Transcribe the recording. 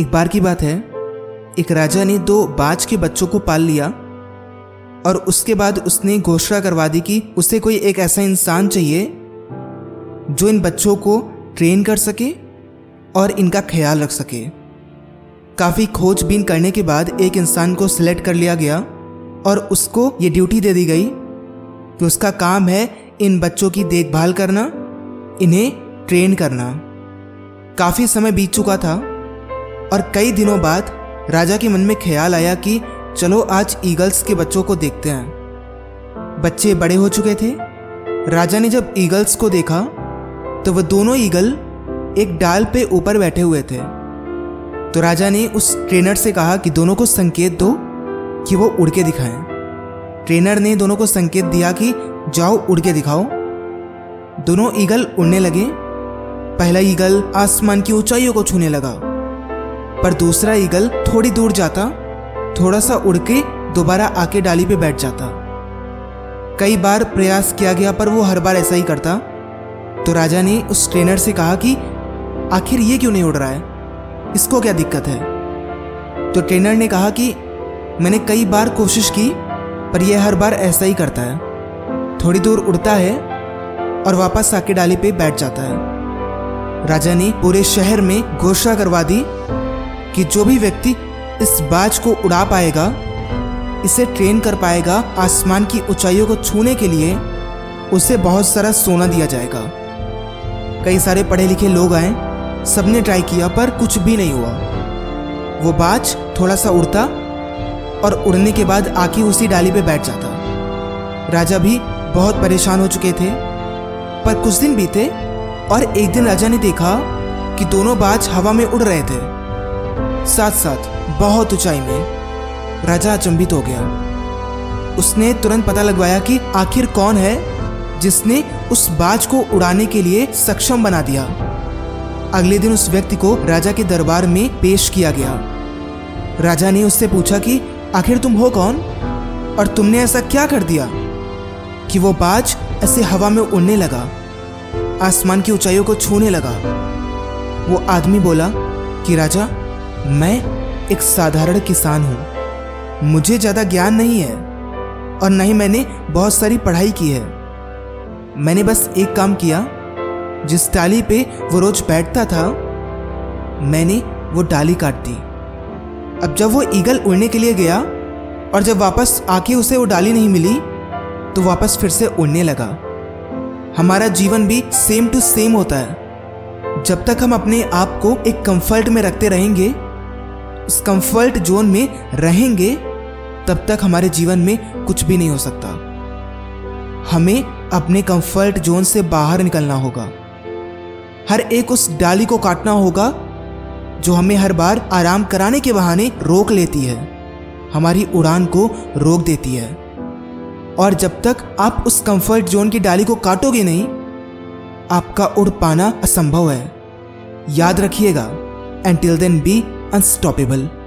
एक बार की बात है। एक राजा ने दो बाज के बच्चों को पाल लिया और उसके बाद उसने घोषणा करवा दी कि उसे कोई एक ऐसा इंसान चाहिए जो इन बच्चों को ट्रेन कर सके और इनका ख्याल रख सके। काफ़ी खोजबीन करने के बाद एक इंसान को सिलेक्ट कर लिया गया और उसको ये ड्यूटी दे दी गई कि उसका काम है इन बच्चों की देखभाल करना, इन्हें ट्रेन करना। काफ़ी समय बीत चुका था और कई दिनों बाद राजा के मन में ख्याल आया कि चलो आज ईगल्स के बच्चों को देखते हैं। बच्चे बड़े हो चुके थे। राजा ने जब ईगल्स को देखा तो वह दोनों ईगल एक डाल पे ऊपर बैठे हुए थे। तो राजा ने उस ट्रेनर से कहा कि दोनों को संकेत दो कि वो उड़ के दिखाएँ। ट्रेनर ने दोनों को संकेत दिया कि जाओ उड़ के दिखाओ। दोनों ईगल उड़ने लगे। पहला ईगल आसमान की ऊंचाइयों को छूने लगा। पर दूसरा ईगल थोड़ी दूर जाता, थोड़ा सा उड़ के दोबारा आके डाली पे बैठ जाता। कई बार प्रयास किया गया, पर वो हर बार ऐसा ही करता। तो राजा ने उस ट्रेनर से कहा कि, आखिर ये क्यों नहीं उड़ रहा है? इसको क्या दिक्कत है? तो ट्रेनर ने कहा कि, मैंने कई बार कोशिश की, पर यह हर बार ऐसा ही करता है। थोड़ी दूर उड़ता है और वापस आके डाली पे बैठ जाता है। राजा ने पूरे शहर में घोषणा करवा दी कि जो भी व्यक्ति इस बाज को उड़ा पाएगा, इसे ट्रेन कर पाएगा आसमान की ऊंचाइयों को छूने के लिए, उसे बहुत सारा सोना दिया जाएगा। कई सारे पढ़े लिखे लोग आए, सबने ट्राई किया, पर कुछ भी नहीं हुआ। वो बाज थोड़ा सा उड़ता और उड़ने के बाद आके उसी डाली पे बैठ जाता। राजा भी बहुत परेशान हो चुके थे, पर कुछ दिन बीते और एक दिन राजा ने देखा कि दोनों बाज हवा में उड़ रहे थे। साथ साथ बहुत ऊंचाई में राजा अचंभित हो गया। उसने तुरंत पता लगवाया कि आखिर कौन है जिसने उस बाज को उड़ाने के लिए सक्षम बना दिया। अगले दिन उस व्यक्ति को राजा के दरबार में पेश किया गया। राजा ने उससे पूछा कि, आखिर तुम हो कौन? और तुमने ऐसा क्या कर दिया कि वो बाज ऐसे हवा में उड़ने लगा, आसमान की ऊंचाइयों को छूने लगा? वो आदमी बोला कि, राजा मैं एक साधारण किसान हूँ। मुझे ज़्यादा ज्ञान नहीं है और न ही मैंने बहुत सारी पढ़ाई की है। मैंने बस एक काम किया, जिस डाली पे वो रोज बैठता था, मैंने वो डाली काट दी। अब जब वो ईगल उड़ने के लिए गया और जब वापस आके उसे वो डाली नहीं मिली तो वापस फिर से उड़ने लगा। हमारा जीवन भी सेम टू सेम होता है। जब तक हम अपने आप को एक कंफर्ट में रखते रहेंगे उस कंफर्ट जोन में रहेंगे, तब तक हमारे जीवन में कुछ भी नहीं हो सकता। हमें अपने कंफर्ट जोन से बाहर निकलना होगा। हर एक उस डाली को काटना होगा, जो हमें हर बार आराम कराने के बहाने रोक लेती है। हमारी उड़ान को रोक देती है। और जब तक आप उस कंफर्ट जोन की डाली को काटोगे नहीं, आपका उड़ पाना असंभव है। याद रखिएगा and till then be unstoppable